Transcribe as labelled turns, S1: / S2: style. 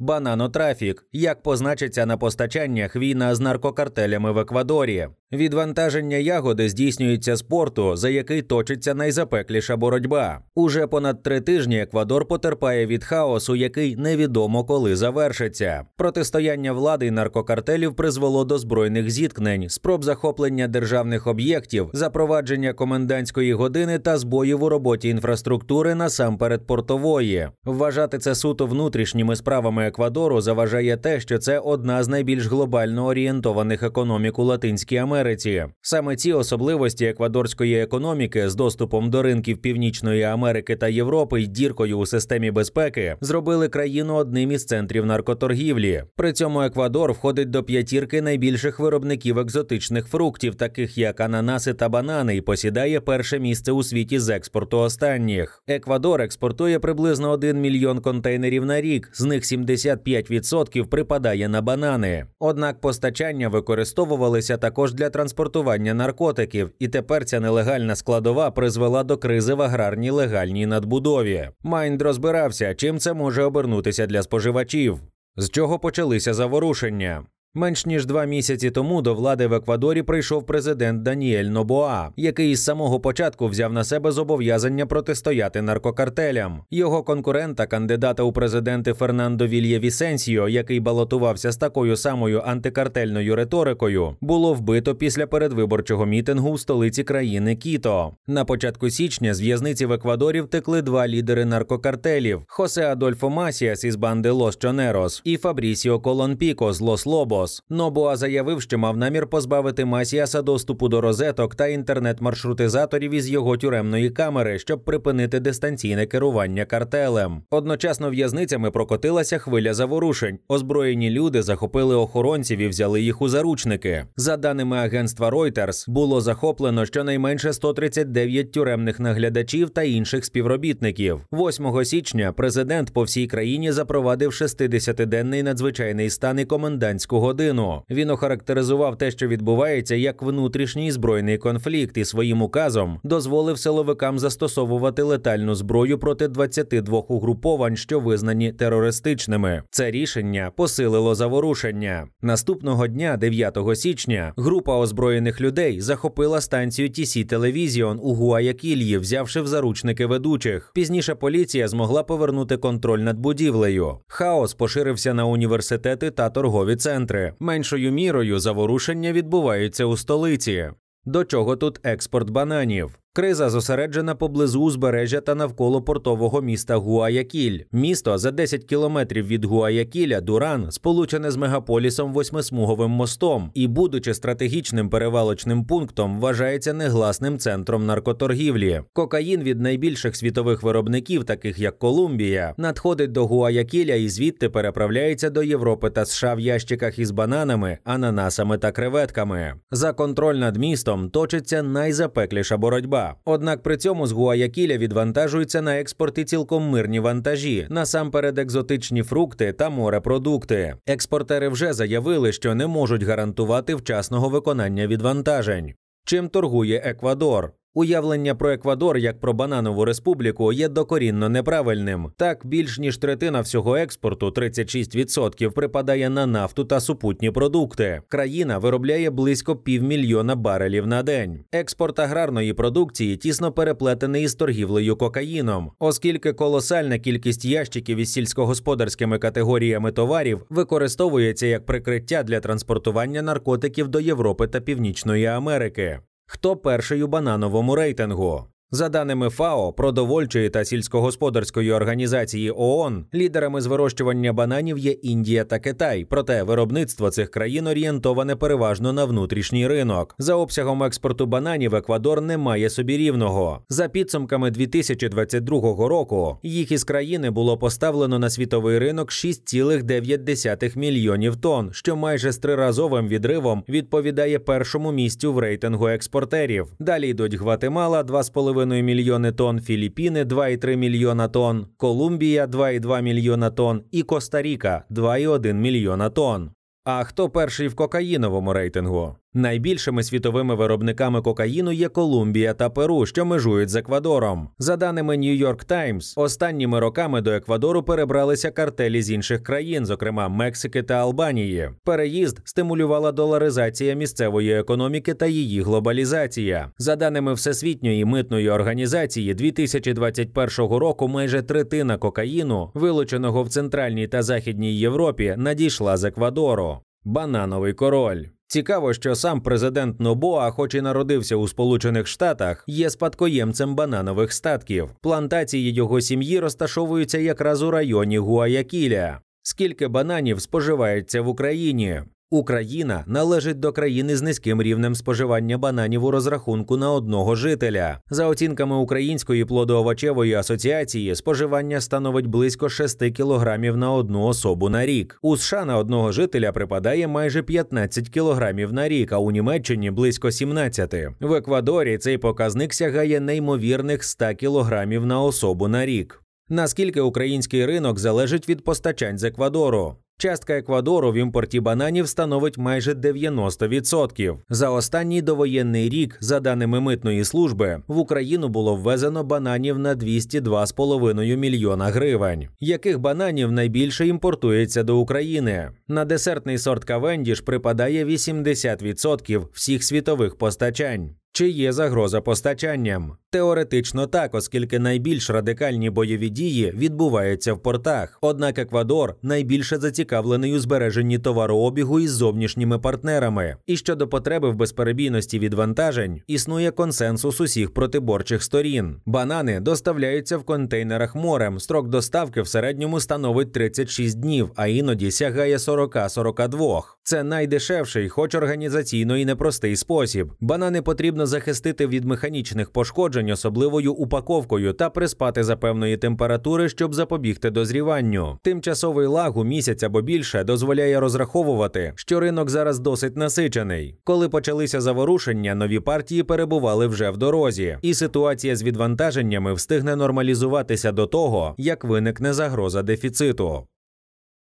S1: Бананотрафік. Як позначиться на постачаннях війна з наркокартелями в Еквадорі? Відвантаження ягоди здійснюється з порту, за який точиться найзапекліша боротьба. Уже понад три тижні Еквадор потерпає від хаосу, який невідомо коли завершиться. Протистояння влади й наркокартелів призвело до збройних зіткнень, спроб захоплення державних об'єктів, запровадження комендантської години та збоїв у роботі інфраструктури насамперед портової. Вважати це суто внутрішніми справами Еквадору заважає те, що це одна з найбільш глобально орієнтованих економік у Латинській Америці. Саме ці особливості еквадорської економіки з доступом до ринків Північної Америки та Європи й діркою у системі безпеки зробили країну одним із центрів наркоторгівлі. При цьому Еквадор входить до п'ятірки найбільших виробників екзотичних фруктів, таких як ананаси та банани, і посідає перше місце у світі з експорту останніх. Еквадор експортує приблизно 1 мільйон контейнерів на рік, з них 75% припадає на банани. Однак постачання використовувалися також для транспортування наркотиків, і тепер ця нелегальна складова призвела до кризи в аграрній легальній надбудові. Майнд розбирався, чим це може обернутися для споживачів. З чого почалися заворушення? Менш ніж два місяці тому до влади в Еквадорі прийшов президент Даніель Нобоа, який із самого початку взяв на себе зобов'язання протистояти наркокартелям. Його конкурента, кандидата у президенти Фернандо Вільявісенсіо, який балотувався з такою самою антикартельною риторикою, було вбито після передвиборчого мітингу у столиці країни Кіто. На початку січня з в'язниці в Еквадорі втекли два лідери наркокартелів: Хосе Адольфо Масіас із банди Лос Чонерос і Фабрісіо Колон Піко з Лос Лобос. Нобоа заявив, що мав намір позбавити Масіаса доступу до розеток та інтернет-маршрутизаторів із його тюремної камери, щоб припинити дистанційне керування картелем. Одночасно в'язницями прокотилася хвиля заворушень. Озброєні люди захопили охоронців і взяли їх у заручники. За даними агентства Reuters, було захоплено щонайменше 139 тюремних наглядачів та інших співробітників. 8 січня президент по всій країні запровадив 60-денний надзвичайний стан і комендантську годину. Він охарактеризував те, що відбувається, як внутрішній збройний конфлікт, і своїм указом дозволив силовикам застосовувати летальну зброю проти 22 угруповань, що визнані терористичними. Це рішення посилило заворушення. Наступного дня, 9 січня, група озброєних людей захопила станцію TC Телевізіон у Гуаякільї, взявши в заручники ведучих. Пізніше поліція змогла повернути контроль над будівлею. Хаос поширився на університети та торгові центри. Меншою мірою заворушення відбуваються у столиці. До чого тут експорт бананів? Криза зосереджена поблизу узбережжя та навколо портового міста Гуаякіль. Місто за 10 кілометрів від Гуаякіля, Дуран, сполучене з мегаполісом восьмисмуговим мостом і, будучи стратегічним перевалочним пунктом, вважається негласним центром наркоторгівлі. Кокаїн від найбільших світових виробників, таких як Колумбія, надходить до Гуаякіля і звідти переправляється до Європи та США в ящиках із бананами, ананасами та креветками. За контроль над містом точиться найзапекліша боротьба. Однак при цьому з Гуаякіля відвантажуються на експорт і цілком мирні вантажі, насамперед екзотичні фрукти та морепродукти. Експортери вже заявили, що не можуть гарантувати вчасного виконання відвантажень. Чим торгує Еквадор? Уявлення про Еквадор як про бананову республіку є докорінно неправильним. Так, більш ніж третина всього експорту, 36%, припадає на нафту та супутні продукти. Країна виробляє близько півмільйона барелів на день. Експорт аграрної продукції тісно переплетений із торгівлею кокаїном, оскільки колосальна кількість ящиків із сільськогосподарськими категоріями товарів використовується як прикриття для транспортування наркотиків до Європи та Північної Америки. Хто перший у банановому рейтингу? За даними ФАО, продовольчої та сільськогосподарської організації ООН, лідерами з вирощування бананів є Індія та Китай. Проте виробництво цих країн орієнтоване переважно на внутрішній ринок. За обсягом експорту бананів Еквадор не має собі рівного. За підсумками 2022 року їх із країни було поставлено на світовий ринок 6,9 мільйонів тонн, що майже з триразовим відривом відповідає першому місцю в рейтингу експортерів. Далі йдуть Гватемала 2,5 2,5 мільйони тонн, Філіппіни 2,3 мільйона тонн, Колумбія 2,2 мільйона тонн і Коста-Ріка 2,1 мільйона тонн. А хто перший в кокаїновому рейтингу? Найбільшими світовими виробниками кокаїну є Колумбія та Перу, що межують з Еквадором. За даними New York Times, останніми роками до Еквадору перебралися картелі з інших країн, зокрема Мексики та Албанії. Переїзд стимулювала доларизація місцевої економіки та її глобалізація. За даними Всесвітньої митної організації, 2021 року майже третина кокаїну, вилученого в центральній та західній Європі, надійшла з Еквадору. Банановий король. Цікаво, що сам президент Нобоа, хоч і народився у Сполучених Штатах, є спадкоємцем бананових статків. Плантації його сім'ї розташовуються якраз у районі Гуаякіля. Скільки бананів споживається в Україні? Україна належить до країни з низьким рівнем споживання бананів у розрахунку на одного жителя. За оцінками Української плодоовочевої асоціації, споживання становить близько 6 кілограмів на одну особу на рік. У США на одного жителя припадає майже 15 кілограмів на рік, а у Німеччині близько 17. В Еквадорі цей показник сягає неймовірних 100 кілограмів на особу на рік. Наскільки український ринок залежить від постачань з Еквадору? Частка Еквадору в імпорті бананів становить майже 90%. За останній довоєнний рік, за даними митної служби, в Україну було ввезено бананів на 202,5 мільйона гривень. Яких бананів найбільше імпортується до України? На десертний сорт Кавендіш припадає 80% всіх світових постачань. Чи є загроза постачанням? Теоретично так, оскільки найбільш радикальні бойові дії відбуваються в портах. Однак Еквадор найбільше зацікавлений у збереженні товарообігу із зовнішніми партнерами. І щодо потреби в безперебійності відвантажень існує консенсус усіх протиборчих сторін. Банани доставляються в контейнерах морем. Строк доставки в середньому становить 36 днів, а іноді сягає 40-42. Це найдешевший, хоч організаційно і непростий спосіб. Банани потрібно захистити від механічних пошкоджень особливою упаковкою та приспати за певної температури, щоб запобігти дозріванню. Тимчасовий лаг у місяць або більше дозволяє розраховувати, що ринок зараз досить насичений. Коли почалися заворушення, нові партії перебували вже в дорозі, і ситуація з відвантаженнями встигне нормалізуватися до того, як виникне загроза дефіциту.